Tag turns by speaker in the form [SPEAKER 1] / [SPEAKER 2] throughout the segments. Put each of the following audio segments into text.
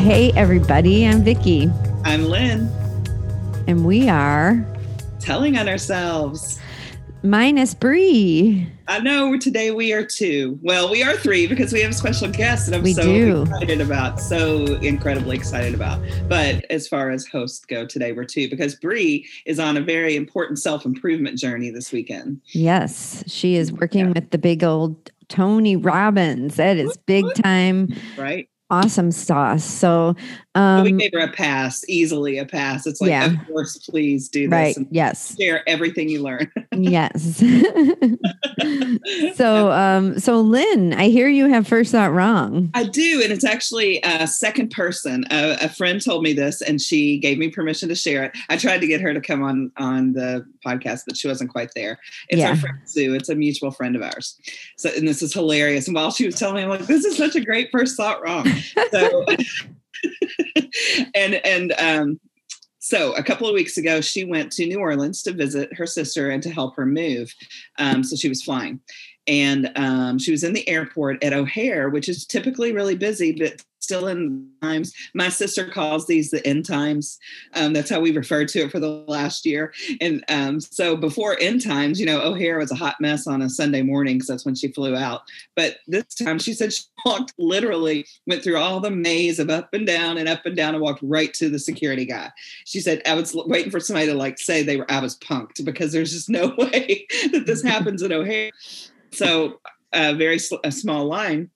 [SPEAKER 1] Hey, everybody. I'm Vicki.
[SPEAKER 2] I'm Lynn.
[SPEAKER 1] And we are
[SPEAKER 2] telling on ourselves.
[SPEAKER 1] Minus Bree.
[SPEAKER 2] I know today we are two. Well, we are three because we have a special guest that I'm
[SPEAKER 1] we
[SPEAKER 2] so
[SPEAKER 1] do.
[SPEAKER 2] excited about. So incredibly excited about. But as far as hosts go, today we're two because Bree is on a very important self improvement journey this weekend.
[SPEAKER 1] Yes, she is working yeah. with the big old Tony Robbins. That is big time.
[SPEAKER 2] Right
[SPEAKER 1] awesome sauce. So um,
[SPEAKER 2] we gave her a pass, easily a pass. It's like, yeah. of course, please do this.
[SPEAKER 1] Right. yes.
[SPEAKER 2] Share everything you learn.
[SPEAKER 1] yes. so, um, so Lynn, I hear you have first thought wrong.
[SPEAKER 2] I do, and it's actually a second person. A, a friend told me this, and she gave me permission to share it. I tried to get her to come on on the podcast, but she wasn't quite there. It's yeah. our friend Sue. It's a mutual friend of ours. So, and this is hilarious. And while she was telling me, I'm like, this is such a great first thought wrong. So. and and um, so a couple of weeks ago, she went to New Orleans to visit her sister and to help her move. Um, so she was flying, and um, she was in the airport at O'Hare, which is typically really busy, but still in times. My sister calls these the end times. Um, that's how we referred to it for the last year. And um, so before end times, you know, O'Hare was a hot mess on a Sunday morning because that's when she flew out. But this time she said she walked literally, went through all the maze of up and down and up and down and walked right to the security guy. She said, I was waiting for somebody to like say they were, I was punked because there's just no way that this happens at O'Hare. So a very sl- a small line.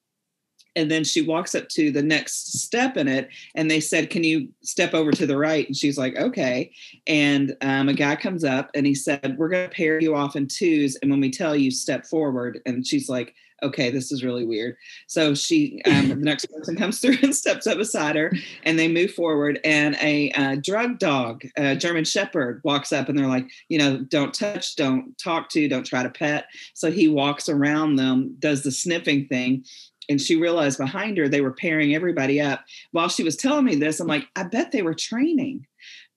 [SPEAKER 2] And then she walks up to the next step in it and they said can you step over to the right? And she's like okay. And um, a guy comes up and he said we're going to pair you off in twos and when we tell you step forward. And she's like okay this is really weird so she um, the next person comes through and steps up beside her and they move forward and a uh, drug dog a german shepherd walks up and they're like you know don't touch don't talk to don't try to pet so he walks around them does the sniffing thing and she realized behind her they were pairing everybody up. While she was telling me this, I'm like, I bet they were training.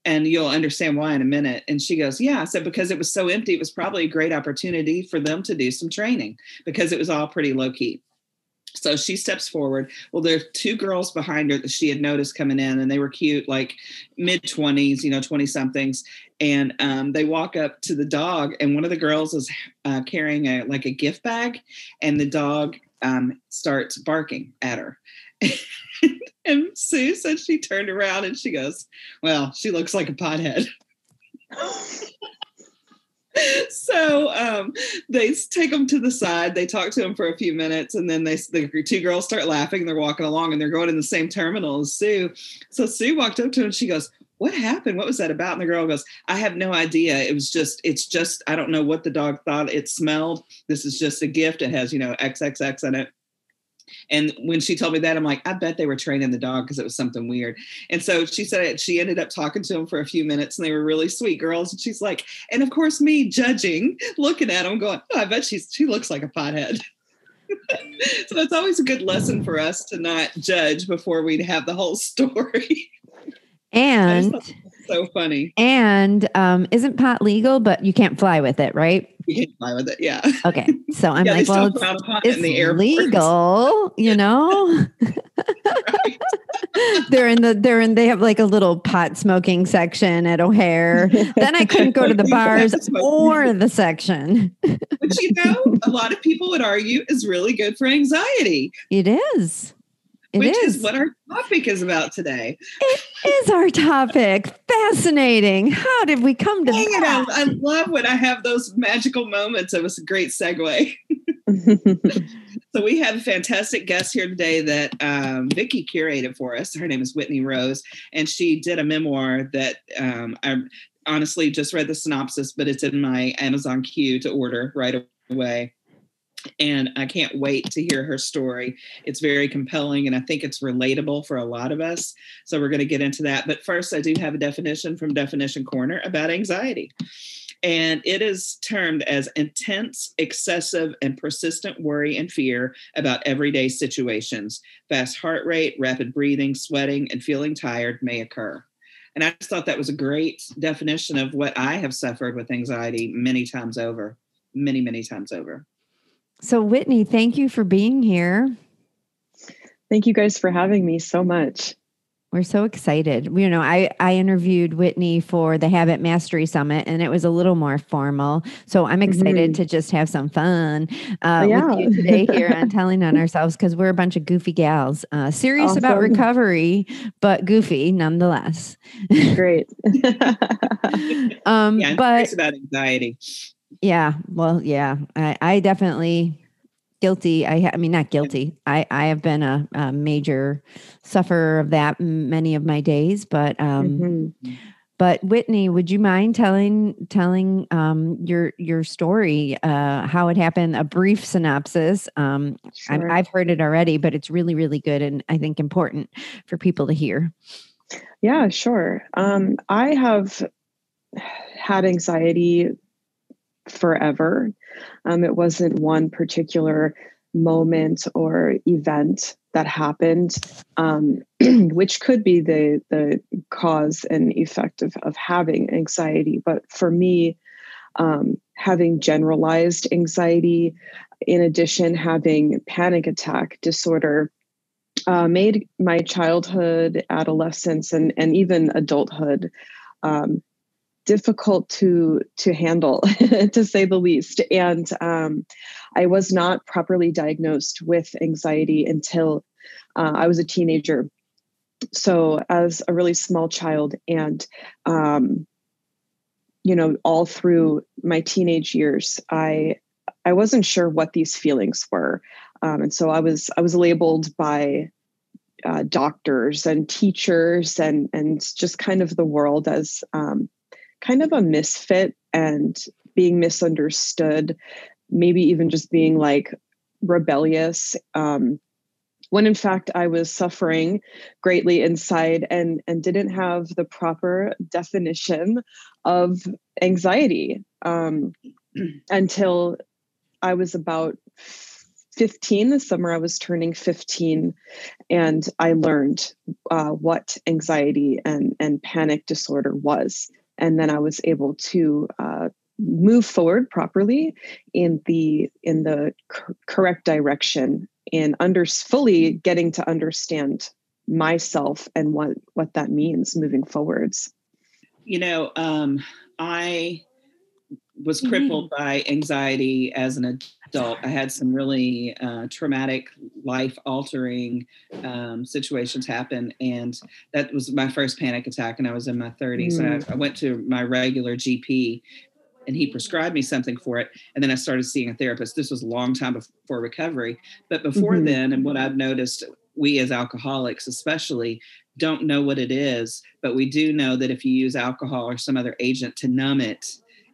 [SPEAKER 2] And you'll understand why in a minute. And she goes, Yeah. Said, because it was so empty, it was probably a great opportunity for them to do some training because it was all pretty low key. So she steps forward. Well, there are two girls behind her that she had noticed coming in, and they were cute, like mid 20s, you know, 20 somethings. And um, they walk up to the dog, and one of the girls is uh, carrying a like a gift bag, and the dog um, starts barking at her. Sue said she turned around and she goes, Well, she looks like a pothead. so um, they take them to the side. They talk to him for a few minutes, and then they the two girls start laughing. They're walking along, and they're going in the same terminal as Sue. So Sue walked up to him. and She goes, what happened? What was that about? And the girl goes, I have no idea. It was just, it's just, I don't know what the dog thought it smelled. This is just a gift. It has, you know, XXX in it. And when she told me that, I'm like, I bet they were training the dog because it was something weird. And so she said she ended up talking to him for a few minutes and they were really sweet girls. And she's like, and of course, me judging, looking at them, going, oh, I bet she's she looks like a pothead. so it's always a good lesson for us to not judge before we have the whole story.
[SPEAKER 1] And
[SPEAKER 2] so funny.
[SPEAKER 1] And um, isn't pot legal, but you can't fly with it, right?
[SPEAKER 2] You can't fly with it, yeah.
[SPEAKER 1] Okay. So I'm yeah, like, well, it's, it's in the legal, you know? they're in the they're in they have like a little pot smoking section at O'Hare. then I couldn't go to the bars or the section.
[SPEAKER 2] Which you know, a lot of people would argue is really good for anxiety.
[SPEAKER 1] It is.
[SPEAKER 2] It which is. is. what our topic is about today.
[SPEAKER 1] It is our topic. Fascinating. How did we come to Dang that?
[SPEAKER 2] I, I love when I have those magical moments. It was a great segue. so we have a fantastic guest here today that um, Vicki curated for us. Her name is Whitney Rose, and she did a memoir that um, I honestly just read the synopsis, but it's in my Amazon queue to order right away and I can't wait to hear her story. It's very compelling and I think it's relatable for a lot of us. So we're going to get into that. But first, I do have a definition from Definition Corner about anxiety. And it is termed as intense, excessive, and persistent worry and fear about everyday situations. Fast heart rate, rapid breathing, sweating, and feeling tired may occur. And I just thought that was a great definition of what I have suffered with anxiety many times over, many, many times over.
[SPEAKER 1] So, Whitney, thank you for being here.
[SPEAKER 3] Thank you guys for having me so much.
[SPEAKER 1] We're so excited. You know, I I interviewed Whitney for the Habit Mastery Summit, and it was a little more formal. So I'm excited mm-hmm. to just have some fun uh, yeah. with you today here on telling on ourselves because we're a bunch of goofy gals, uh, serious awesome. about recovery, but goofy nonetheless.
[SPEAKER 3] Great.
[SPEAKER 2] um, yeah, but about anxiety.
[SPEAKER 1] Yeah. Well, yeah, I, I definitely guilty. I, ha- I mean, not guilty. I, I have been a, a major sufferer of that many of my days, but, um, mm-hmm. but Whitney, would you mind telling, telling, um, your, your story, uh, how it happened, a brief synopsis. Um, sure. I've heard it already, but it's really, really good. And I think important for people to hear.
[SPEAKER 3] Yeah, sure. Um, I have had anxiety forever. Um, it wasn't one particular moment or event that happened, um, which could be the the cause and effect of, of having anxiety. But for me, um, having generalized anxiety, in addition, having panic attack disorder, uh, made my childhood, adolescence, and and even adulthood um, difficult to to handle to say the least. And um, i was not properly diagnosed with anxiety until uh, i was a teenager. So as a really small child and um, you know all through my teenage years i i wasn't sure what these feelings were. Um, and so i was i was labeled by uh, doctors and teachers and and just kind of the world as um, kind of a misfit and being misunderstood, maybe even just being like rebellious. Um, when in fact I was suffering greatly inside and and didn't have the proper definition of anxiety um, until I was about 15 the summer i was turning 15 and i learned uh, what anxiety and, and panic disorder was and then I was able to uh, move forward properly in the in the cor- correct direction in under fully getting to understand myself and what what that means moving forwards.
[SPEAKER 2] You know um, i was crippled mm-hmm. by anxiety as an adult. I had some really uh, traumatic, life altering um, situations happen. And that was my first panic attack. And I was in my 30s. Mm. And I, I, went to my regular GP and he prescribed me something for it. And then I started seeing a therapist. This was a long time before recovery. But before mm-hmm. then, and what I've noticed, we as alcoholics, especially, don't know what it is. But we do know that if you use alcohol or some other agent to numb it,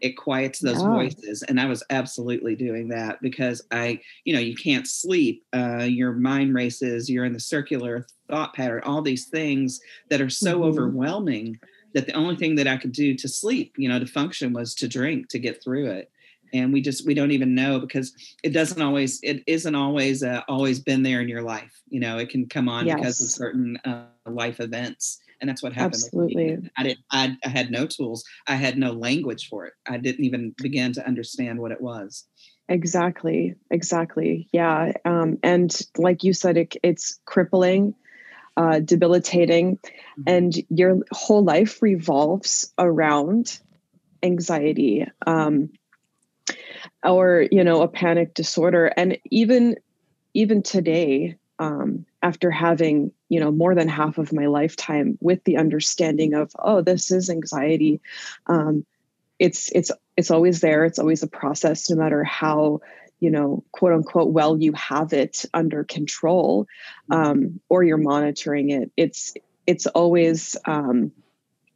[SPEAKER 2] it quiets those oh. voices and i was absolutely doing that because i you know you can't sleep uh, your mind races you're in the circular thought pattern all these things that are so mm-hmm. overwhelming that the only thing that i could do to sleep you know to function was to drink to get through it and we just we don't even know because it doesn't always it isn't always uh, always been there in your life you know it can come on yes. because of certain uh, life events and that's what happened
[SPEAKER 3] absolutely.
[SPEAKER 2] I didn't I, I had no tools. I had no language for it. I didn't even begin to understand what it was.
[SPEAKER 3] Exactly exactly yeah um, and like you said it, it's crippling uh, debilitating mm-hmm. and your whole life revolves around anxiety um, or you know a panic disorder and even even today um, after having you know more than half of my lifetime with the understanding of oh this is anxiety. Um, it's it's it's always there. It's always a process no matter how you know quote unquote well you have it under control um, or you're monitoring it. It's it's always um,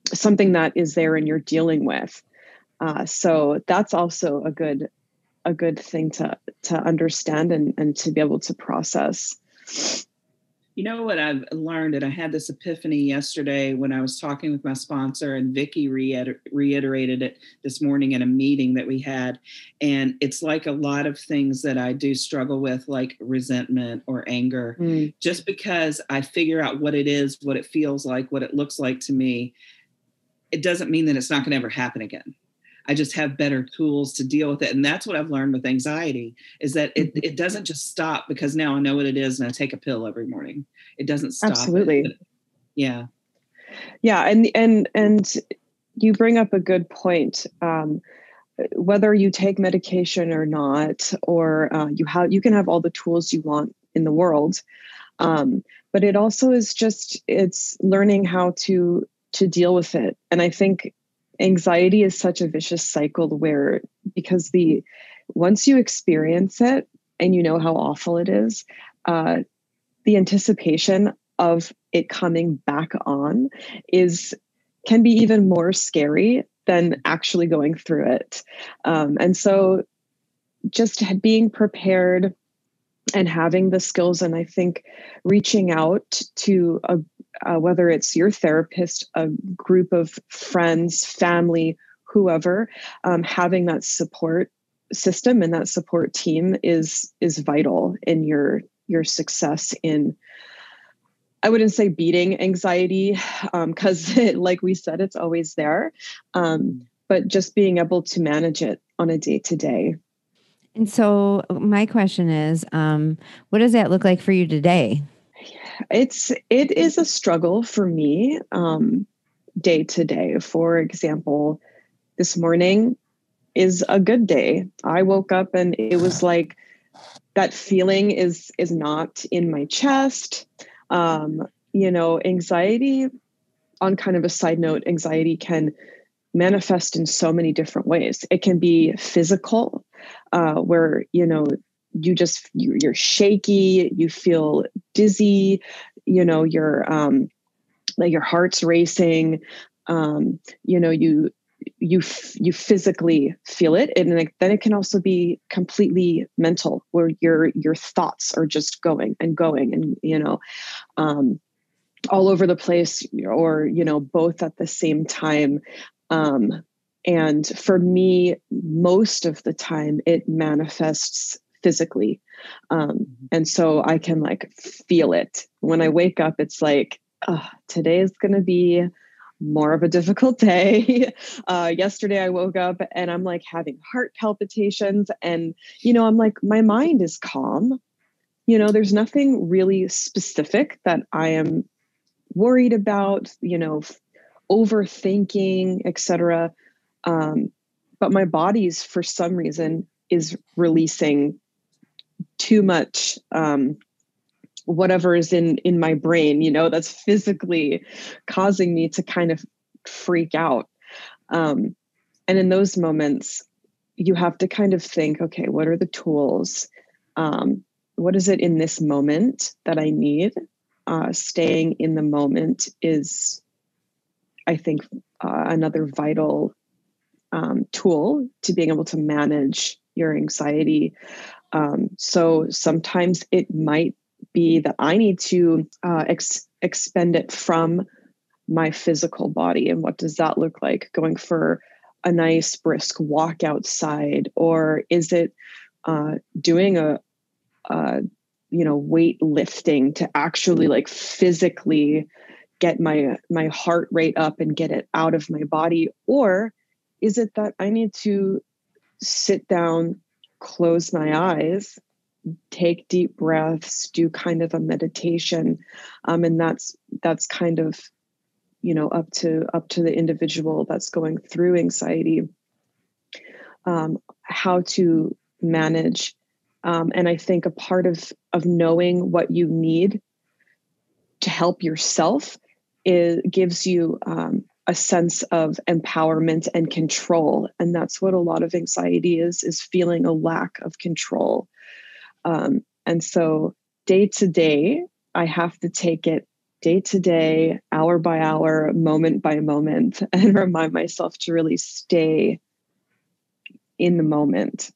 [SPEAKER 3] something that is there and you're dealing with. Uh, so that's also a good a good thing to to understand and and to be able to process
[SPEAKER 2] you know what I've learned, and I had this epiphany yesterday when I was talking with my sponsor, and Vicki reiter- reiterated it this morning in a meeting that we had. And it's like a lot of things that I do struggle with, like resentment or anger. Mm. Just because I figure out what it is, what it feels like, what it looks like to me, it doesn't mean that it's not going to ever happen again. I just have better tools to deal with it. And that's what I've learned with anxiety is that it, mm-hmm. it doesn't just stop because now I know what it is and I take a pill every morning. It doesn't stop.
[SPEAKER 3] Absolutely.
[SPEAKER 2] It. Yeah.
[SPEAKER 3] Yeah. And, and, and you bring up a good point. Um, whether you take medication or not, or uh, you have, you can have all the tools you want in the world. Um, but it also is just, it's learning how to, to deal with it. And I think anxiety is such a vicious cycle where, because the, once you experience it and you know how awful it is, uh, the anticipation of it coming back on is can be even more scary than actually going through it. Um, and so just being prepared and having the skills and i think reaching out to a, uh, whether it's your therapist a group of friends family whoever um, having that support system and that support team is is vital in your your success in I wouldn't say beating anxiety because, um, like we said, it's always there. Um, but just being able to manage it on a day to day.
[SPEAKER 1] And so, my question is, um, what does that look like for you today?
[SPEAKER 3] It's it is a struggle for me um, day to day. For example, this morning is a good day. I woke up and it was like that feeling is is not in my chest um, you know anxiety on kind of a side note anxiety can manifest in so many different ways it can be physical uh, where you know you just you're shaky you feel dizzy you know your um like your heart's racing um you know you you you physically feel it. And then it can also be completely mental where your your thoughts are just going and going and you know um, all over the place or you know both at the same time. Um, and for me most of the time it manifests physically um, mm-hmm. and so i can like feel it when i wake up it's like oh, today is going to be more of a difficult day. Uh, yesterday, I woke up and I'm like having heart palpitations. And, you know, I'm like, my mind is calm. You know, there's nothing really specific that I am worried about, you know, overthinking, etc. Um, but my body's, for some reason, is releasing too much um, whatever is in in my brain you know that's physically causing me to kind of freak out. Um, and in those moments you have to kind of think okay what are the tools? Um, what is it in this moment that i need? Uh, staying in the moment is i think uh, another vital um, tool to being able to manage your anxiety um, so sometimes it might be that I need to uh, ex- expend it from my physical body. And what does that look like? Going for a nice brisk walk outside, or is it uh, doing a, a you know weight lifting to actually like physically get my my heart rate up and get it out of my body, or is it that I need to sit down, close my eyes, take deep breaths do kind of a meditation? Um, and that's that's kind of you know up to up to the individual that's going through anxiety um, how to manage. Um, and i think a part of of knowing what you need to help yourself is gives you um, a sense of empowerment and control and that's what a lot of anxiety is is feeling a lack of control um, and so day to day, I have to take it day to day, hour by hour, moment by moment, and remind myself to really stay in the moment.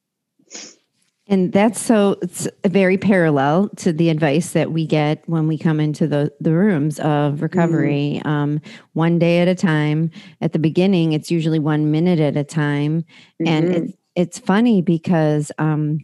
[SPEAKER 1] And that's so it's very parallel to the advice that we get when we come into the, the rooms of recovery. Mm. Um, one day at a time. At the beginning, it's usually one minute at a time. Mm-hmm. And it's it's funny because um,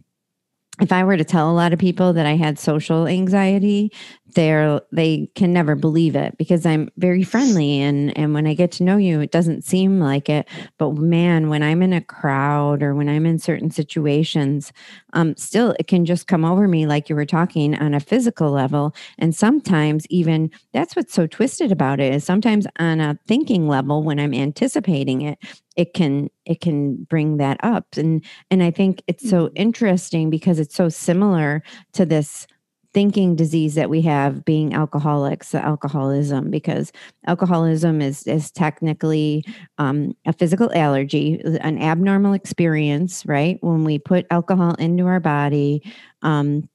[SPEAKER 1] if I were to tell a lot of people that I had social anxiety, they're they can never believe it because I'm very friendly and and when I get to know you, it doesn't seem like it. But man, when I'm in a crowd or when I'm in certain situations, um, still it can just come over me like you were talking on a physical level. And sometimes even that's what's so twisted about it is sometimes on a thinking level when I'm anticipating it, it can it can bring that up and and i think it's so mm-hmm. interesting because it's so similar to this thinking disease that we have being alcoholics alcoholism because alcoholism is is technically um, a physical allergy an abnormal experience right when we put alcohol into our body um,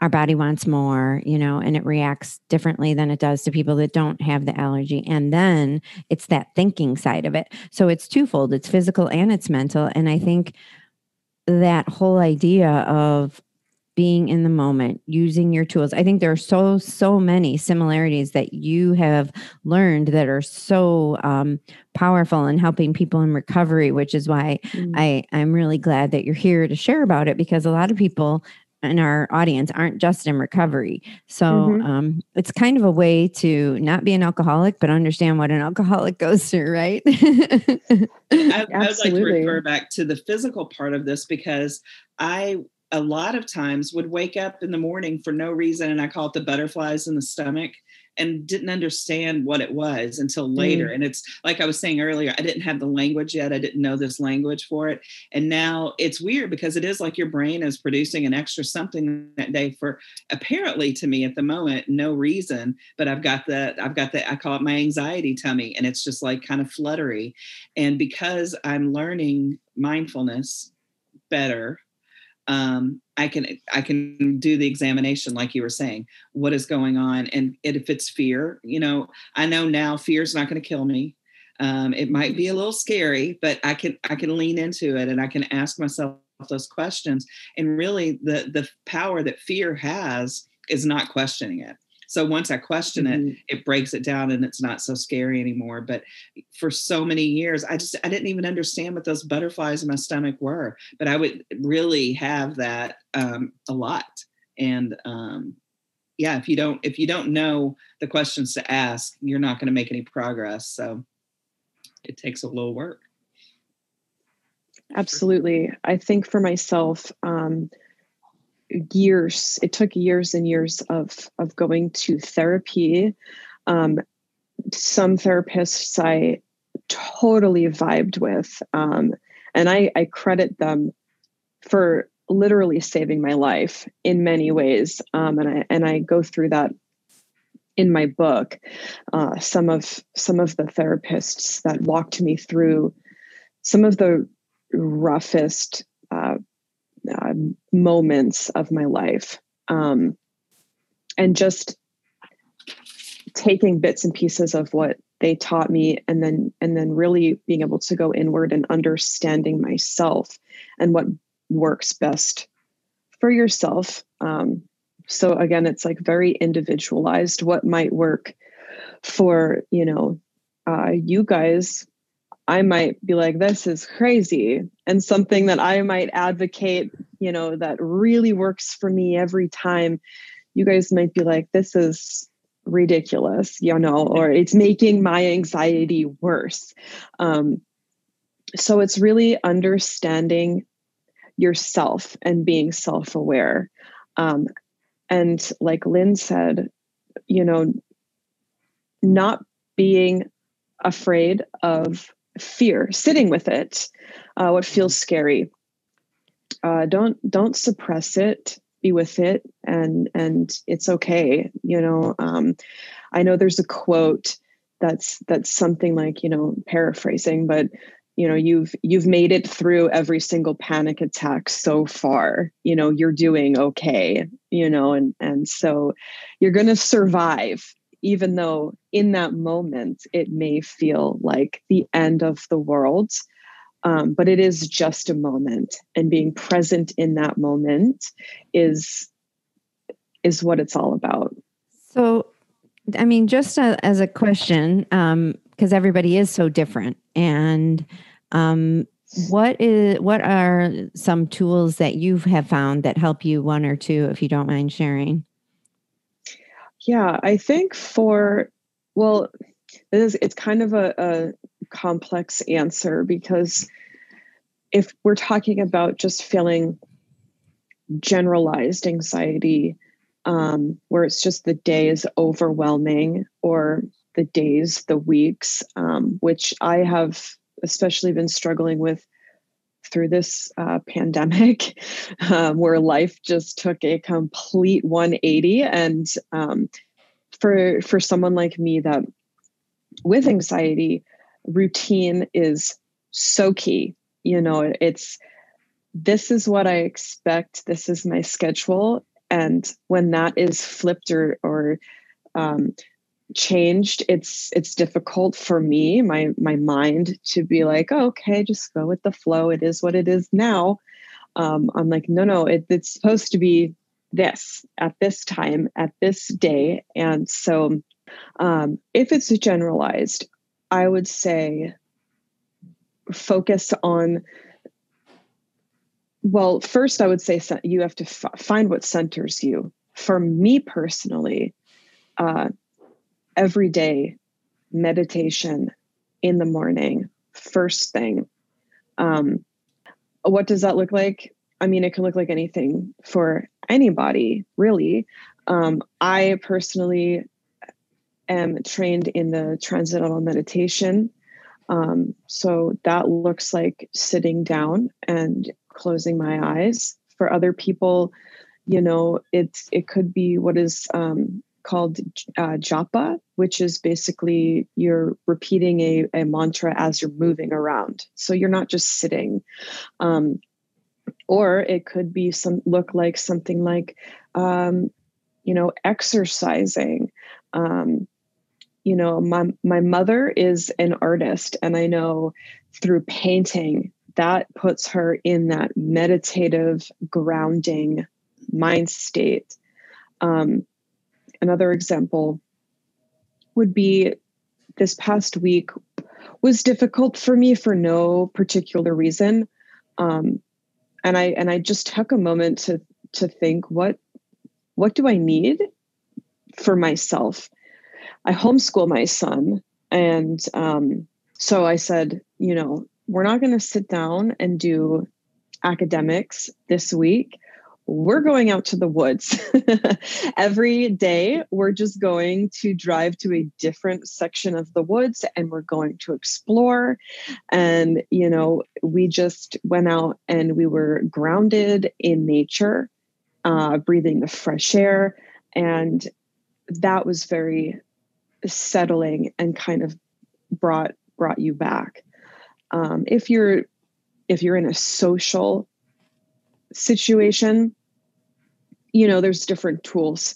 [SPEAKER 1] our body wants more, you know, and it reacts differently than it does to people that don't have the allergy. And then it's that thinking side of it. So it's twofold it's physical and it's mental. And I think that whole idea of being in the moment, using your tools. I think there are so, so many similarities that you have learned that are so um, powerful in helping people in recovery, which is why mm. I, I'm really glad that you're here to share about it because a lot of people in our audience aren't just in recovery. So mm-hmm. um, it's kind of a way to not be an alcoholic, but understand what an alcoholic goes through, right?
[SPEAKER 2] I, I would like to refer back to the physical part of this because I a lot of times would wake up in the morning for no reason and I call it the butterflies in the stomach and didn't understand what it was until later. Mm. And it's like I was saying earlier, I didn't have the language yet. I didn't know this language for it. And now it's weird because it is like your brain is producing an extra something that day for apparently to me at the moment, no reason. But I've got that, I've got that, I call it my anxiety tummy. And it's just like kind of fluttery. And because I'm learning mindfulness better um, I can I can do the examination like you were saying. What is going on? And if it's fear, you know, I know now fear is not going to kill me. Um, it might be a little scary, but I can I can lean into it and I can ask myself those questions. And really, the the power that fear has is not questioning it. So once I question mm-hmm. it, it breaks it down and it's not so scary anymore. But for so many years, I just I didn't even understand what those butterflies in my stomach were. But I would really have that um, a lot. And um, yeah, if you don't if you don't know the questions to ask, you're not going to make any progress. So it takes a little work.
[SPEAKER 3] Absolutely. I think for myself, um, years it took years and years of of going to therapy. Um, some therapists i totally vibed with um, and I, I credit them for literally saving my life in many ways um, and i and i go through that in my book. Uh, some of some of the therapists that walked me through some of the roughest uh, uh, moments of my life. Um, and just taking bits and pieces of what they taught me and then and then really being able to go inward and understanding myself and what works best for yourself. Um, so again it's like very individualized what might work for you know uh, you guys I might be like, this is crazy. And something that I might advocate, you know, that really works for me every time, you guys might be like, this is ridiculous, you know, or it's making my anxiety worse. Um, so it's really understanding yourself and being self aware. Um, and like Lynn said, you know, not being afraid of fear, sitting with it, uh, what feels mm-hmm. scary. Uh, don't don't suppress it. Be with it, and and it's okay. You know, um, I know there's a quote that's that's something like you know paraphrasing, but you know you've you've made it through every single panic attack so far you know you're doing okay you know and and so you're going to survive even though in that moment it may feel like the end of the world. Um, but it is just a moment, and being present in that moment is is what it's all about.
[SPEAKER 1] So, I mean, just a, as a question, because um, everybody is so different, and um, what is what are some tools that you have found that help you one or two if you don't mind sharing
[SPEAKER 3] yeah i think for well it is it's kind of a, a complex answer because if we're talking about just feeling generalized anxiety um, where it's just the day is overwhelming or the days the weeks um, which i have especially been struggling with through this uh, pandemic, um, where life just took a complete 180. And um, for for someone like me that with anxiety, routine is so key. You know, it's this is what I expect. This is my schedule, and when that is flipped or or um, changed it's it's difficult for me my my mind to be like oh, okay just go with the flow. It is what it is now. Um, i'm like no no it, it's supposed to be this at this time at this day. And so um, if it's generalized i would say focus on well first i would say you have to f- find what centers you. For me personally uh, every day meditation in the morning, first thing. Um, what does that look like? I mean, it can look like anything for anybody, really. Um, I personally am trained in the transcendental meditation. Um, so that looks like sitting down and closing my eyes. For other people, you know, it's it could be what is um, called uh, japa, which is basically you're repeating a, a mantra as you're moving around. So you're not just sitting. Um, or it could be some look like something like, um, you know, exercising. Um, you know, my my mother is an artist, and I know through painting that puts her in that meditative, grounding mind state. Um, another example would be this past week was difficult for me for no particular reason. Um, and i and i just took a moment to to think what what do i need for myself? I homeschool my son and um, so i said you know we're not going to sit down and do academics this week we're going out to the woods every day. We're just going to drive to a different section of the woods and we're going to explore. And, you know, we just went out and we were grounded in nature, uh, breathing the fresh air. And that was very settling and kind of brought brought you back. Um, if you're if you're in a social situation, you know, there's different tools,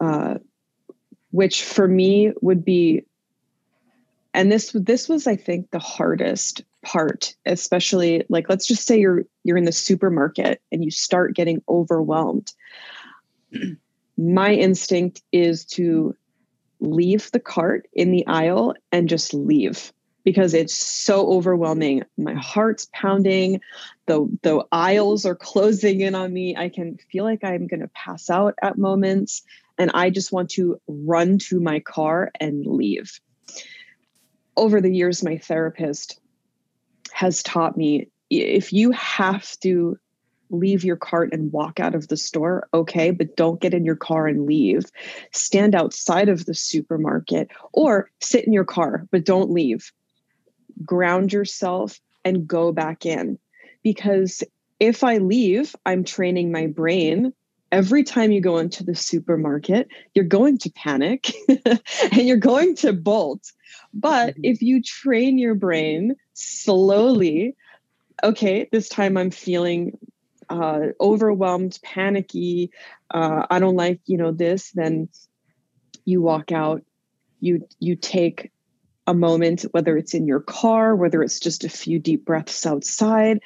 [SPEAKER 3] uh, which for me would be, and this this was, I think, the hardest part, especially like let's just say you're you're in the supermarket and you start getting overwhelmed. My instinct is to leave the cart in the aisle and just leave because it's so overwhelming. My heart's pounding, the the aisles are closing in on me. I can feel like I'm going to pass out at moments and I just want to run to my car and leave. Over the years my therapist has taught me if you have to leave your cart and walk out of the store, okay, but don't get in your car and leave. Stand outside of the supermarket or sit in your car, but don't leave ground yourself and go back in. Because if I leave, I'm training my brain. Every time you go into the supermarket, you're going to panic and you're going to bolt. But mm-hmm. if you train your brain slowly, okay, this time I'm feeling uh, overwhelmed, panicky. Uh, I don't like, you know, this. Then you walk out. You you take a moment, whether it's in your car, whether it's just a few deep breaths outside,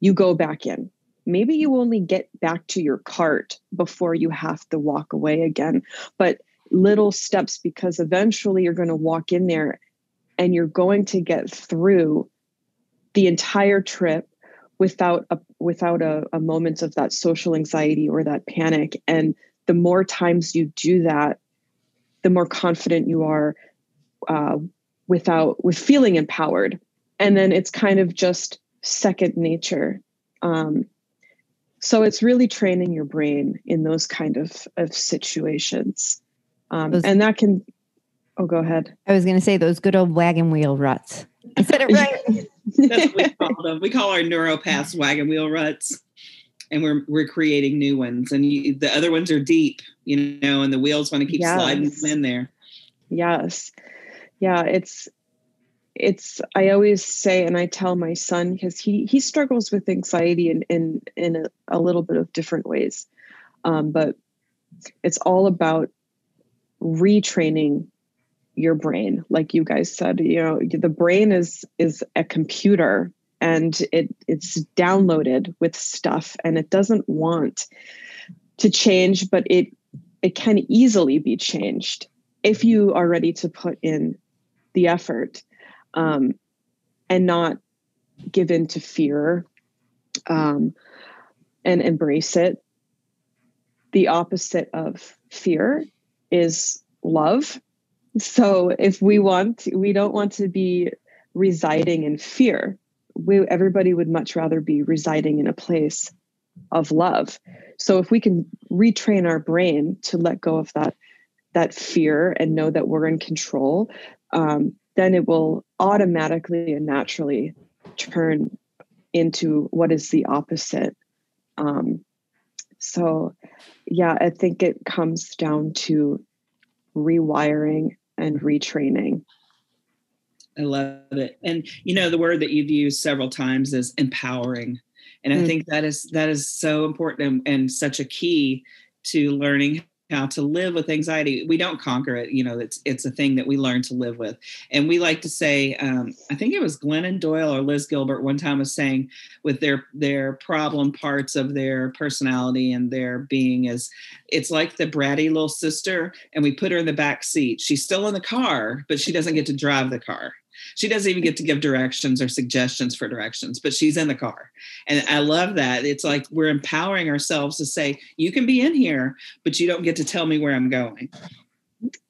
[SPEAKER 3] you go back in. Maybe you only get back to your cart before you have to walk away again, but little steps because eventually you're going to walk in there and you're going to get through the entire trip without a without a, a moment of that social anxiety or that panic and the more times you do that the more confident you are uh, without with feeling empowered and then it's kind of just second nature um, so it's really training your brain in those kind of of situations um, those, and that can oh go ahead
[SPEAKER 1] i was going to say those good old wagon wheel ruts i said it right
[SPEAKER 2] That's what we call them. We call our neuropaths wagon wheel ruts, and we're we're creating new ones. And you, the other ones are deep, you know, and the wheels want to keep yes. sliding in there.
[SPEAKER 3] Yes, yeah. It's it's. I always say, and I tell my son because he he struggles with anxiety in in in a, a little bit of different ways, um, but it's all about retraining your brain like you guys said you know the brain is is a computer and it it's downloaded with stuff and it doesn't want to change but it it can easily be changed if you are ready to put in the effort um, and not give in to fear um, and embrace it the opposite of fear is love so if we want, we don't want to be residing in fear. We, everybody would much rather be residing in a place of love. So if we can retrain our brain to let go of that that fear and know that we're in control, um, then it will automatically and naturally turn into what is the opposite. Um, so, yeah, I think it comes down to rewiring and retraining.
[SPEAKER 2] I love it. And you know, the word that you've used several times is empowering. And I mm. think that is that is so important and, and such a key to learning how to live with anxiety. We don't conquer it. You know, it's it's a thing that we learn to live with. And we like to say, um, I think it was Glennon Doyle or Liz Gilbert one time was saying, with their their problem parts of their personality and their being is, it's like the bratty little sister, and we put her in the back seat. She's still in the car, but she doesn't get to drive the car she doesn't even get to give directions or suggestions for directions, but she's in the car. And I love that. It's like we're empowering ourselves to say, you can be in here, but you don't get to tell me where I'm going.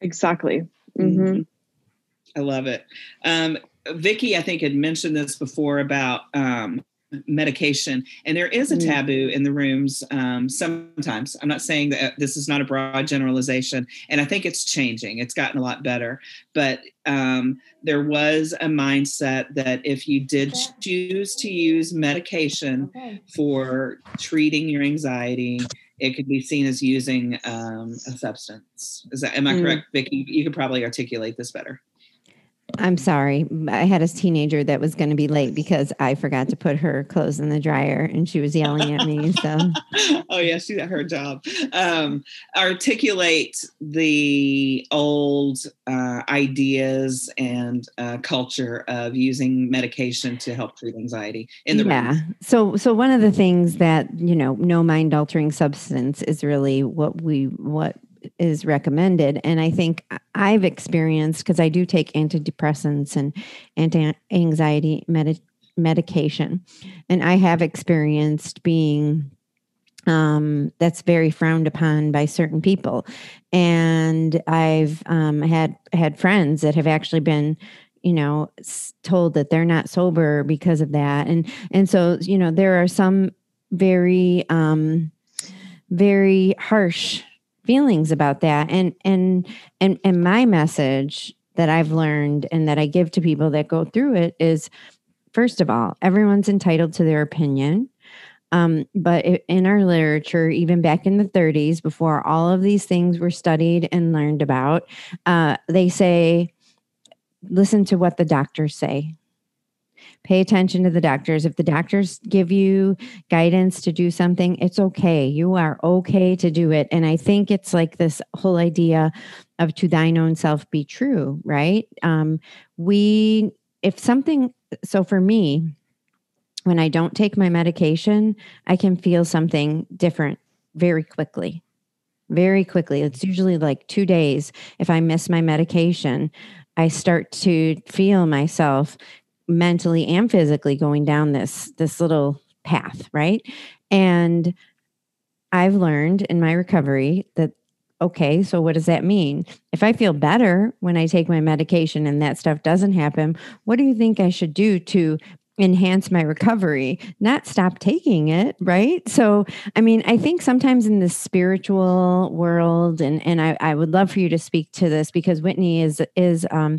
[SPEAKER 3] Exactly. Mm-hmm. mm-hmm.
[SPEAKER 2] I love it. Um, Vicki, I think, had mentioned this before about um, medication. And there is a mm. taboo in the rooms um, sometimes. I'm not saying that this is not a broad generalization and i think it's changing. It's gotten a lot better. But um, there was a mindset that if you did choose to use medication for treating your anxiety it could be seen as using um, a substance. Is that am i mm. correct vicki? You could probably articulate this better
[SPEAKER 1] I'm sorry. I had a teenager that was going to be late because I forgot to put her clothes in the dryer and she was yelling at me. So,
[SPEAKER 2] oh, yeah, she did her job. Um, articulate the old uh, ideas and uh, culture of using medication to help treat anxiety in the
[SPEAKER 1] yeah. Room. So, so one of the things that, you know, no mind altering substance is really what we, what is recommended. And I think I've experienced because I do take antidepressants and anti anxiety med- medication, and I have experienced being um, that's very frowned upon by certain people. And I've um, had had friends that have actually been you know told that they're not sober because of that and and so you know there are some very um very harsh feelings about that. And and and and my message that I've learned and that I give to people that go through it is first of all everyone's entitled to their opinion. Um, but in our literature, even back in the 30s, before all of these things were studied and learned about, uh, they say, listen to what the doctors say pay attention to the doctors. If the doctors give you guidance to do something, it's okay. You are okay to do it. And I think it's like this whole idea of to thine own self be true, right? Um, we, if something, so for me, when I don't take my medication, I can feel something different very quickly. Very quickly. It's usually like two days. If I miss my medication, I start to feel myself mentally and physically going down this this little path, right? And I've learned in my recovery that okay, so what does that mean? If I feel better when I take my medication and that stuff doesn't happen, what do you think I should do to enhance my recovery, not stop taking it, right? So, I mean, I think sometimes in the spiritual world, and and I, I would love for you to speak to this because Whitney is is um,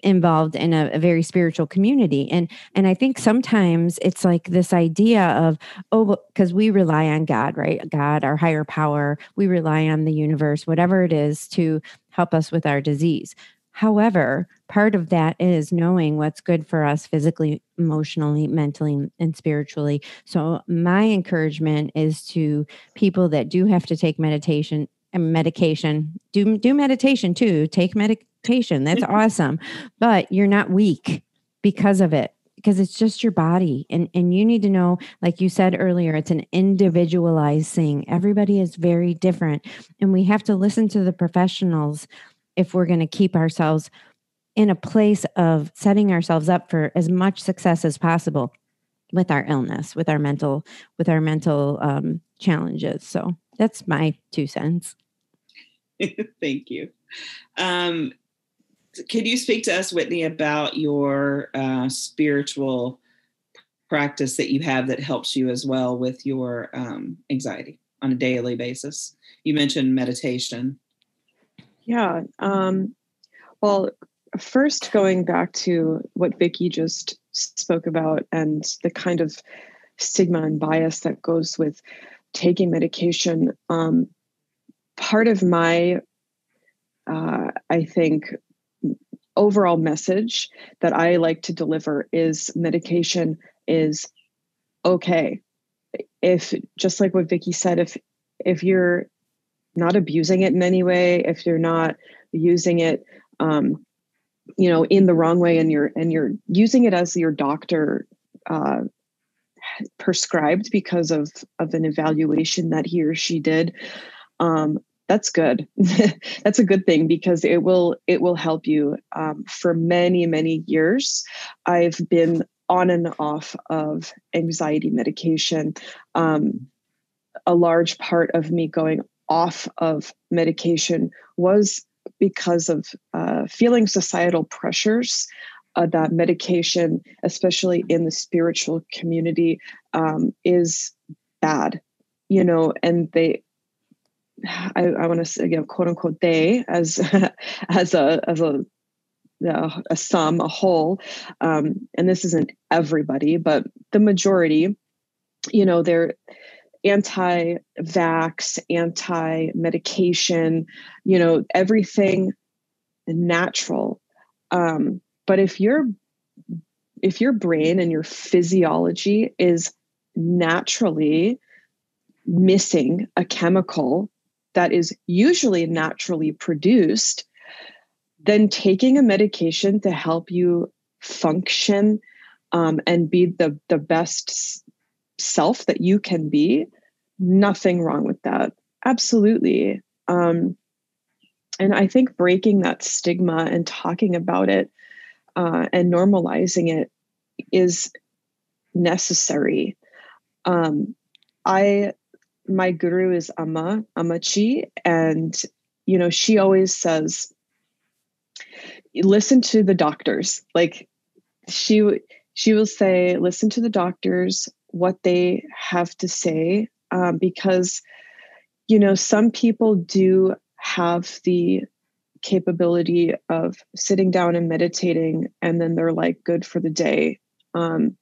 [SPEAKER 1] involved in a, a, very spiritual community, and and I think sometimes it's like this idea of oh, because we rely on God, right? God, our higher power, we rely on the universe, whatever it is, to help us with our disease. However, part of that is knowing what's good for us physically, emotionally, mentally, and spiritually. So, my encouragement is to people that do have to take meditation and medication, do, do meditation too, take medication. That's awesome. But you're not weak because of it because it's just your body and and you need to know like you said earlier it's an individualized thing everybody is very different and we have to listen to the professionals if we're going to keep ourselves in a place of setting ourselves up for as much success as possible with our illness with our mental with our mental um, challenges. So that's my two cents.
[SPEAKER 2] Thank you. Um, can you speak to us whitney about your uh, spiritual practice that you have that helps you as well with your um, anxiety on a daily basis? You mentioned meditation.
[SPEAKER 3] Yeah. Um, well, first, going back to what Vicki just spoke about and the kind of stigma and bias that goes with taking medication. Um, part of my, uh, I think, overall message that I like to deliver is medication is okay. If just like what Vicki said, if if you're not abusing it in any way, if you're not using it, um, you know, in the wrong way, and you're and you're using it as your doctor uh, prescribed because of of an evaluation that he or she did, um, that's good. that's a good thing because it will it will help you. Um, for many many years, I've been on and off of anxiety medication. Um, a large part of me going off of medication was because of uh, feeling societal pressures uh, that medication, especially in the spiritual community, um, is bad, you know, and they. I, I want to say, you know, quote unquote, they as as a as a a sum, a whole, um, and this isn't everybody, but the majority, you know, they're anti vax, anti medication, you know, everything natural. Um, but if your if your brain and your physiology is naturally missing a chemical that is usually naturally produced, then taking a medication to help you function um, and be the the best self that you can be nothing wrong with that. Absolutely. Um, and i think breaking that stigma and talking about it uh, and normalizing it is necessary. Um, i my guru is amma ammachi and you know she always says listen to the doctors. Like she she will say listen to the doctors what they have to say um, because you know some people do have the capability of sitting down and meditating and then they're like good for the day. Um,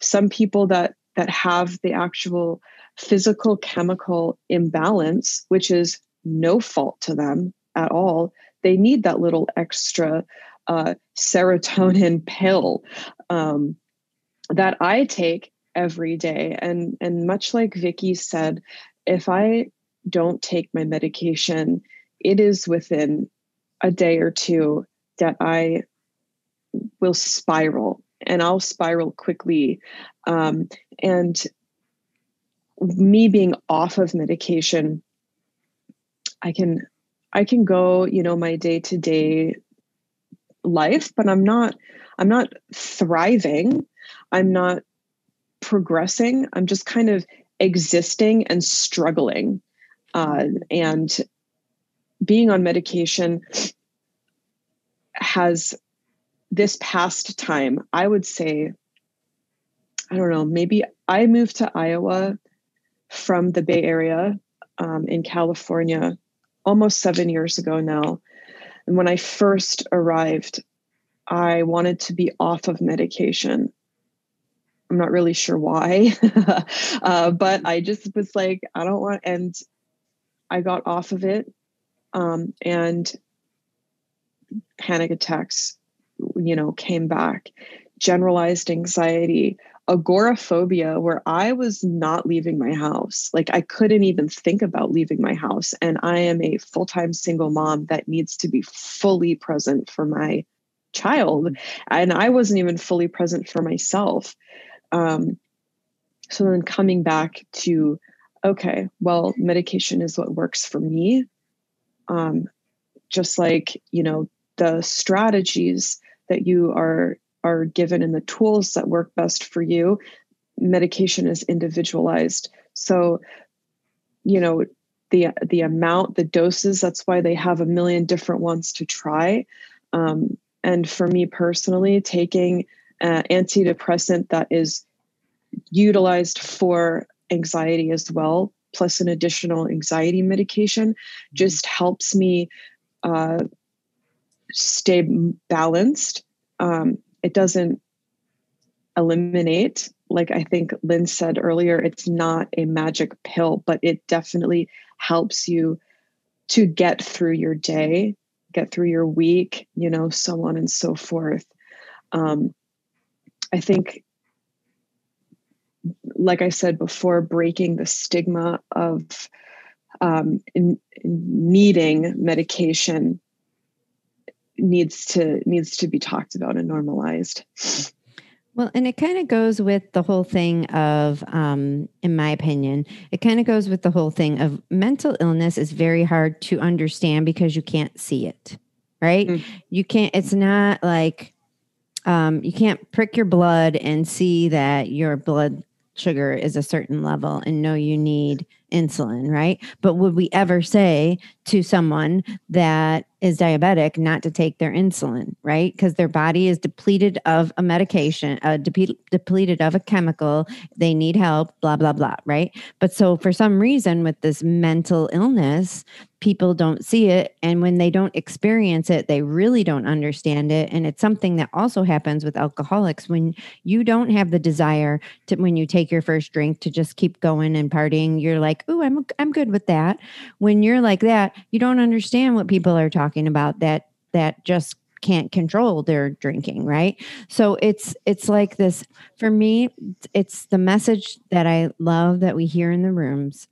[SPEAKER 3] some people that that have the actual physical chemical imbalance which is no fault to them at all they need that little extra uh, serotonin pill um, that i take every day and and much like Vicki said if I don't take my medication it is within a day or two that I will spiral and I'll spiral quickly um, and me being off of medication I can I can go you know my day to day life but I'm not I'm not thriving. I'm not progressing. I'm just kind of existing and struggling. Uh, and being on medication has this past time, I would say, I don't know, maybe I moved to Iowa from the Bay Area um, in California almost seven years ago now. And when I first arrived, I wanted to be off of medication. I'm not really sure why, uh, but I just was like, I don't want, and I got off of it. Um, and panic attacks, you know, came back, generalized anxiety, agoraphobia, where I was not leaving my house. Like I couldn't even think about leaving my house. And I am a full time single mom that needs to be fully present for my child. And I wasn't even fully present for myself. Um, so then coming back to, okay, well, medication is what works for me. Um, just like, you know, the strategies that you are are given and the tools that work best for you, medication is individualized. So, you know, the the amount, the doses, that's why they have a million different ones to try. Um, and for me personally, taking an antidepressant that is utilized for anxiety as well, plus an additional anxiety medication, mm-hmm. just helps me uh, stay balanced. Um, it doesn't eliminate, like I think Lynn said earlier, it's not a magic pill, but it definitely helps you to get through your day get through your week, you know, so on and so forth. Um, I think, like I said before, breaking the stigma of um, in, in needing medication needs to needs to be talked about and normalized.
[SPEAKER 1] Well, and it kind of goes with the whole thing of, um, in my opinion, it kind of goes with the whole thing of mental illness is very hard to understand because you can't see it, right? Mm. You can't, it's not like, um, you can't prick your blood and see that your blood sugar is a certain level and know you need insulin, right? But would we ever say to someone that is diabetic not to take their insulin, right? Because their body is depleted of a medication, uh, de- depleted of a chemical. They need help, blah, blah, blah, right? But so for some reason, with this mental illness, people don't see it. And when they don't experience it, they really don't understand it. And it's something that also happens with alcoholics when you don't have the desire to, when you take your first drink, to just keep going and partying. You're like, oh, I'm, I'm good with that. When you're like that, you don't understand what people are talking about that, that just can't control their drinking right? So it's it's like this for me it's the message that i love that we hear in the rooms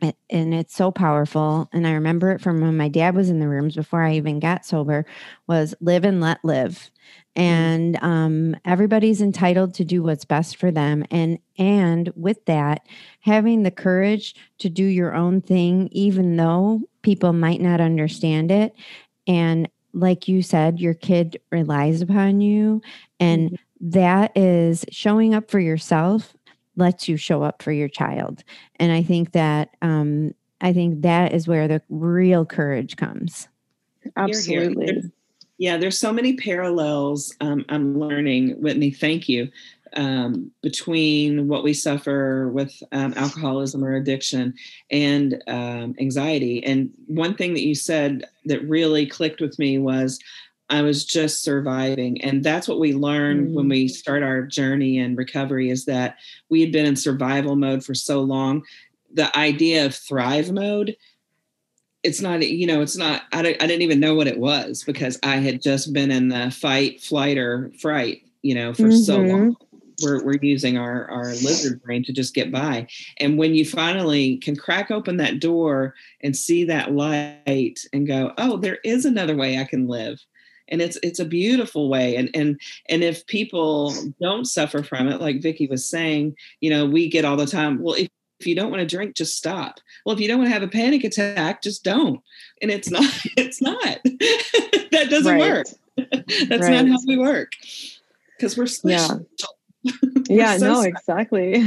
[SPEAKER 1] and it's so powerful. And i remember it from when my dad was in the rooms before i even got sober was live and let live. And um, everybody's entitled to do what's best for them. And and with that having the courage to do your own thing even though people might not understand it and like you said your kid relies upon you and mm-hmm. that is showing up for yourself lets you show up for your child. And I think that um, I think that is where the real courage comes.
[SPEAKER 3] Absolutely.
[SPEAKER 2] There's, yeah, there's so many parallels um, I'm learning, Whitney. Thank you. Um, between what we suffer with um, alcoholism or addiction and um, anxiety. And one thing that you said that really clicked with me was I was just surviving. And that's what we learn mm. when we start our journey in recovery is that we had been in survival mode for so long. The idea of thrive mode, it's not, you know, it's not, I, I didn't even know what it was because I had just been in the fight, flight, or fright, you know, for mm-hmm. so long. We're, we're using our, our lizard brain to just get by. And when you finally can crack open that door and see that light and go, oh, there is another way I can live and it's it's a beautiful way and and and if people don't suffer from it like Vicki was saying you know we get all the time well if if you don't want to drink just stop well if you don't want to have a panic attack just don't and it's not it's not that doesn't right. work That's
[SPEAKER 3] Right.
[SPEAKER 2] not how we work. Because we're.
[SPEAKER 3] Yeah. Yeah,
[SPEAKER 2] so
[SPEAKER 3] no,
[SPEAKER 2] special.
[SPEAKER 3] exactly.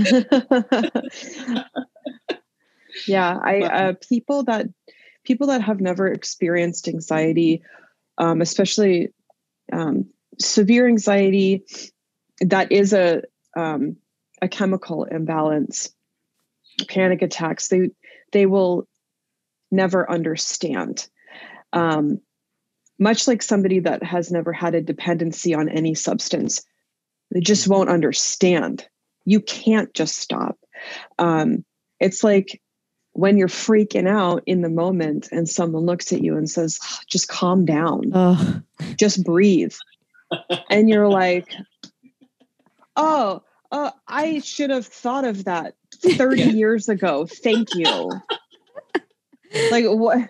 [SPEAKER 3] yeah, I uh, people that people that have never experienced anxiety, um, especially um, severe anxiety, that is a um, a chemical imbalance. Panic attacks. They they will never understand. Um, much like somebody that has never had a dependency on any substance, they just won't understand. You can't just stop. Um, it's like when you're freaking out in the moment and someone looks at you and says, just calm down,
[SPEAKER 1] Oh,
[SPEAKER 3] just breathe. and you're like, oh, uh, I should have thought of that 30
[SPEAKER 2] Yeah.
[SPEAKER 3] years ago. Thank you. like, what?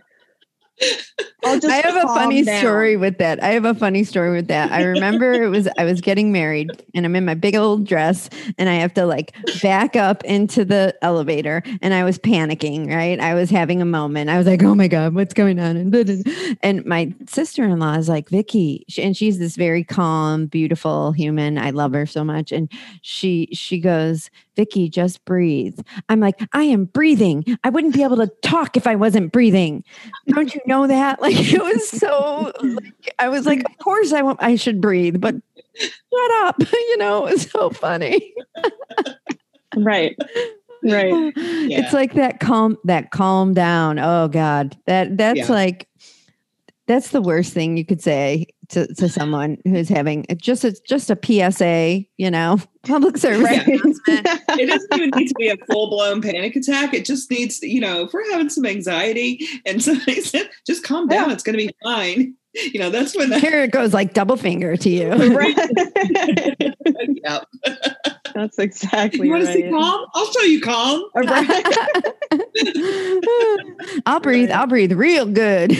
[SPEAKER 1] I have a funny
[SPEAKER 3] down.
[SPEAKER 1] story with that. I have a funny story with that. I remember it was I was getting married and I'm in my big old dress and I have to like back up into the elevator and I was panicking, right? I was having a moment. I was like, "Oh my god, what's going on?" And and my sister-in-law is like, "Vicky," and she's this very calm, beautiful human. I love her so much and she she goes, "Vicky, just breathe." I'm like, "I am breathing. I wouldn't be able to talk if I wasn't breathing." don't you know that? Like it was so. Like, I was like, of course I want. I should breathe, but shut up. You know, it was so funny.
[SPEAKER 3] Right. Right.
[SPEAKER 1] It's like that calm. That calm down. Oh God, that that's
[SPEAKER 2] Yeah.
[SPEAKER 1] like that's the worst thing you could say to, to someone who's having just a just a PSA. You know, public service
[SPEAKER 3] Right.
[SPEAKER 1] announcement.
[SPEAKER 2] it doesn't even need to be a full blown panic attack. It just needs, to, you know, if we're having some anxiety and somebody said, just calm down, it's going to be fine. You know, that's when that,
[SPEAKER 1] Here it goes, like double finger to you.
[SPEAKER 3] right.
[SPEAKER 2] yeah.
[SPEAKER 3] That's exactly
[SPEAKER 2] You want to see calm? I'll show you calm.
[SPEAKER 1] I'll breathe. I'll breathe real good.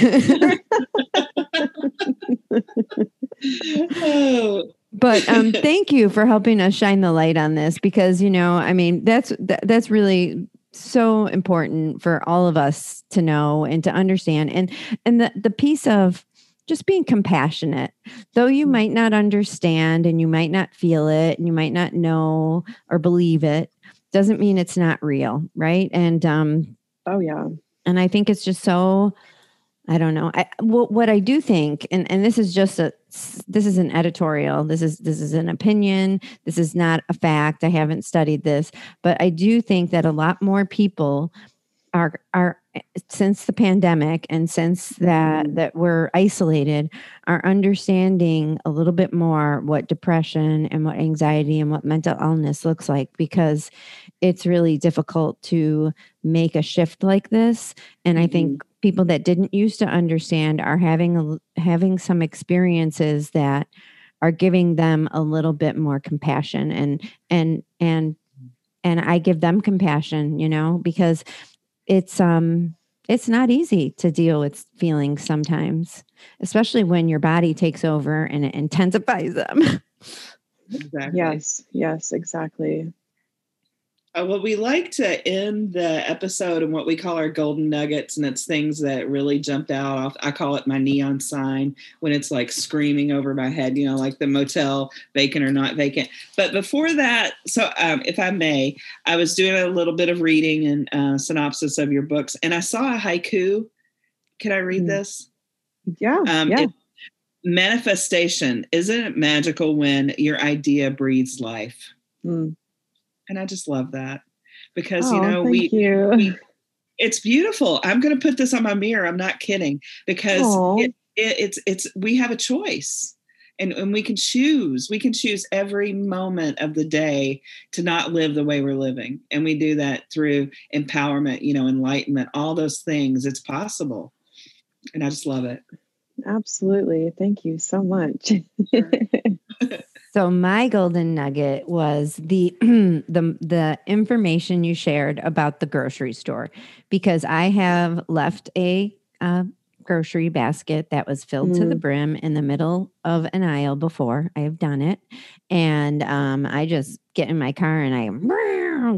[SPEAKER 2] Oh,
[SPEAKER 1] but um, thank you for helping us shine the light on this because you know, I mean, that's that, that's really so important for all of us to know and to understand. And and the the piece of just being compassionate, though you
[SPEAKER 3] Mm.
[SPEAKER 1] might not understand and you might not feel it and you might not know or believe it, doesn't mean it's not real, right? And um,
[SPEAKER 3] oh yeah.
[SPEAKER 1] and i think it's just so i don't know. I what, what i do think and and this is just a this is an editorial. This is this is an opinion. This is not a fact. I haven't studied this. But i do think that a lot more people are are since the pandemic and since that
[SPEAKER 3] Mhm.
[SPEAKER 1] that we're isolated are understanding a little bit more what depression and what anxiety and what mental illness looks like because it's really difficult to make a shift like this. And i think people that didn't used to understand are having a, l- having some experiences that are giving them a little bit more compassion and and and and i give them compassion you know because it's um it's not easy to deal with feelings sometimes especially when your body takes over and it intensifies them
[SPEAKER 2] exactly.
[SPEAKER 3] Yes. Yes. Exactly.
[SPEAKER 2] Uh, well, we like to end the episode in what we call our golden nuggets, and it's things that really jumped out. Off, I call it my neon sign when it's like screaming over my head, you know, like the motel vacant or not vacant. But before that, so um, if I may, I was doing a little bit of reading and uh, synopsis of your books, and I saw a haiku. Can I read
[SPEAKER 3] Mm.
[SPEAKER 2] this?
[SPEAKER 3] Yeah.
[SPEAKER 2] Um,
[SPEAKER 3] yeah.
[SPEAKER 2] it- manifestation isn't it magical when your idea breathes life?
[SPEAKER 3] Mm.
[SPEAKER 2] And I just love that because
[SPEAKER 3] Oh,
[SPEAKER 2] you know we
[SPEAKER 3] you.
[SPEAKER 2] we- it's beautiful. I'm going to put this on my mirror. I'm not kidding because it, it, it's it's we have a choice. And, and we can choose. We can choose every moment of the day to not live the way we're living. And we do that through empowerment, you know, enlightenment, all those things. It's possible. And I just love it.
[SPEAKER 3] Absolutely. Thank you so much.
[SPEAKER 1] So my golden nugget was the the the information you shared about the grocery store because I have left a uh, grocery basket that was filled to the
[SPEAKER 3] Mm.
[SPEAKER 1] brim in the middle of an aisle before. I have done it, and um, I just get in my car and I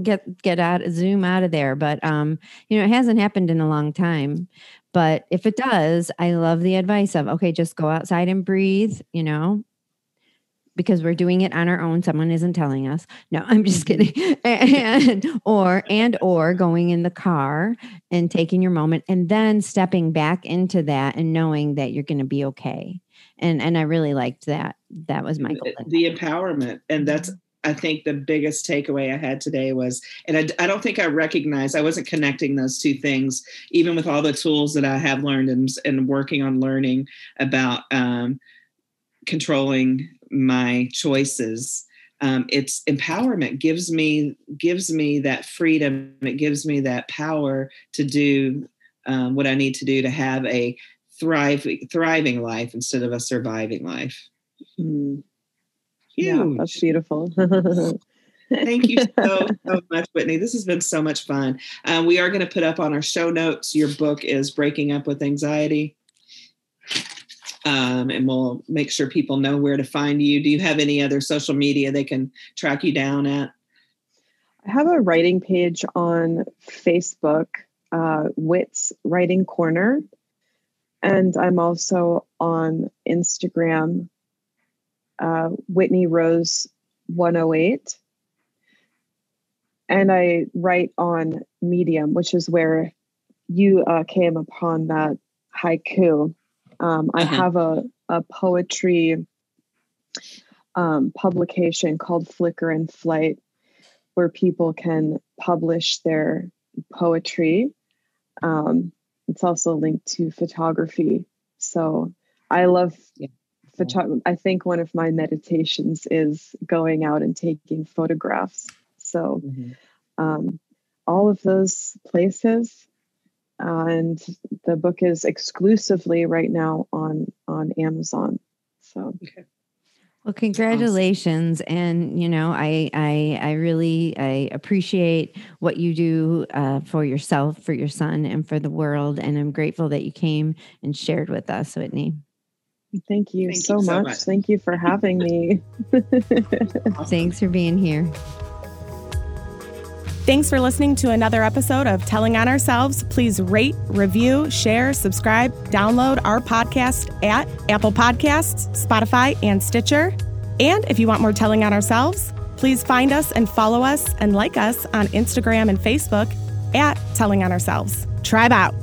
[SPEAKER 1] get get out of zoom out of there but um you know it hasn't happened in a long time but if it does i love the advice of okay just go outside and breathe you know because we're doing it on our own. Someone isn't telling us. No i'm just
[SPEAKER 2] Mm-hmm.
[SPEAKER 1] kidding. And or and or going in the car and taking your moment and then stepping back into that and knowing that you're going to be okay. And and i really liked that. That was my
[SPEAKER 2] the, the empowerment. And that's i think the biggest takeaway i had today was and I, I don't think i recognized i wasn't connecting those two things even with all the tools that i have learned and, and working on learning about um, controlling my choices um, it's empowerment gives me gives me that freedom it gives me that power to do um, what i need to do to have a thriving thriving life instead of a surviving life
[SPEAKER 3] Mm,
[SPEAKER 2] Huge.
[SPEAKER 3] yeah, that's beautiful.
[SPEAKER 2] Thank you so, so much, Whitney. This has been so much fun. Um, we are going to put up on our show notes. Your book is Breaking Up with Anxiety. Um, and we'll make sure people know where to find you. Do you have any other social media they can track you down at?
[SPEAKER 3] I have a writing page on Facebook, uh, Wits Writing Corner. And I'm also on Instagram, uh, Whitney Rose 108. And I write on Medium, which is where you uh, came upon that haiku. Um, I
[SPEAKER 2] Uh-huh.
[SPEAKER 3] have a, a poetry um, publication called Flicker and Flight where people can publish their poetry. Um, it's also linked to photography. So I love
[SPEAKER 2] Yeah.
[SPEAKER 3] photo. I think one of my meditations is going out and taking photographs. So um, all of those places, uh, and the book is exclusively right now on on Amazon. So
[SPEAKER 1] Well, congratulations, and you know, I I I really I appreciate what you do uh, for yourself, for your son, and for the world, and I'm grateful that you came and shared with us, Whitney.
[SPEAKER 3] thank you,
[SPEAKER 2] Thank you
[SPEAKER 3] so,
[SPEAKER 2] so
[SPEAKER 3] much.
[SPEAKER 2] much.
[SPEAKER 3] Thank you for having me.
[SPEAKER 1] Thanks for being here.
[SPEAKER 4] Thanks for listening to another episode of Telling on Ourselves. Please rate, review, share, subscribe, download our podcast at Apple Podcasts, Spotify, and Stitcher. And if you want more Telling on Ourselves, please find us and follow us and like us on Instagram and Facebook at Telling on Ourselves. Tribe out.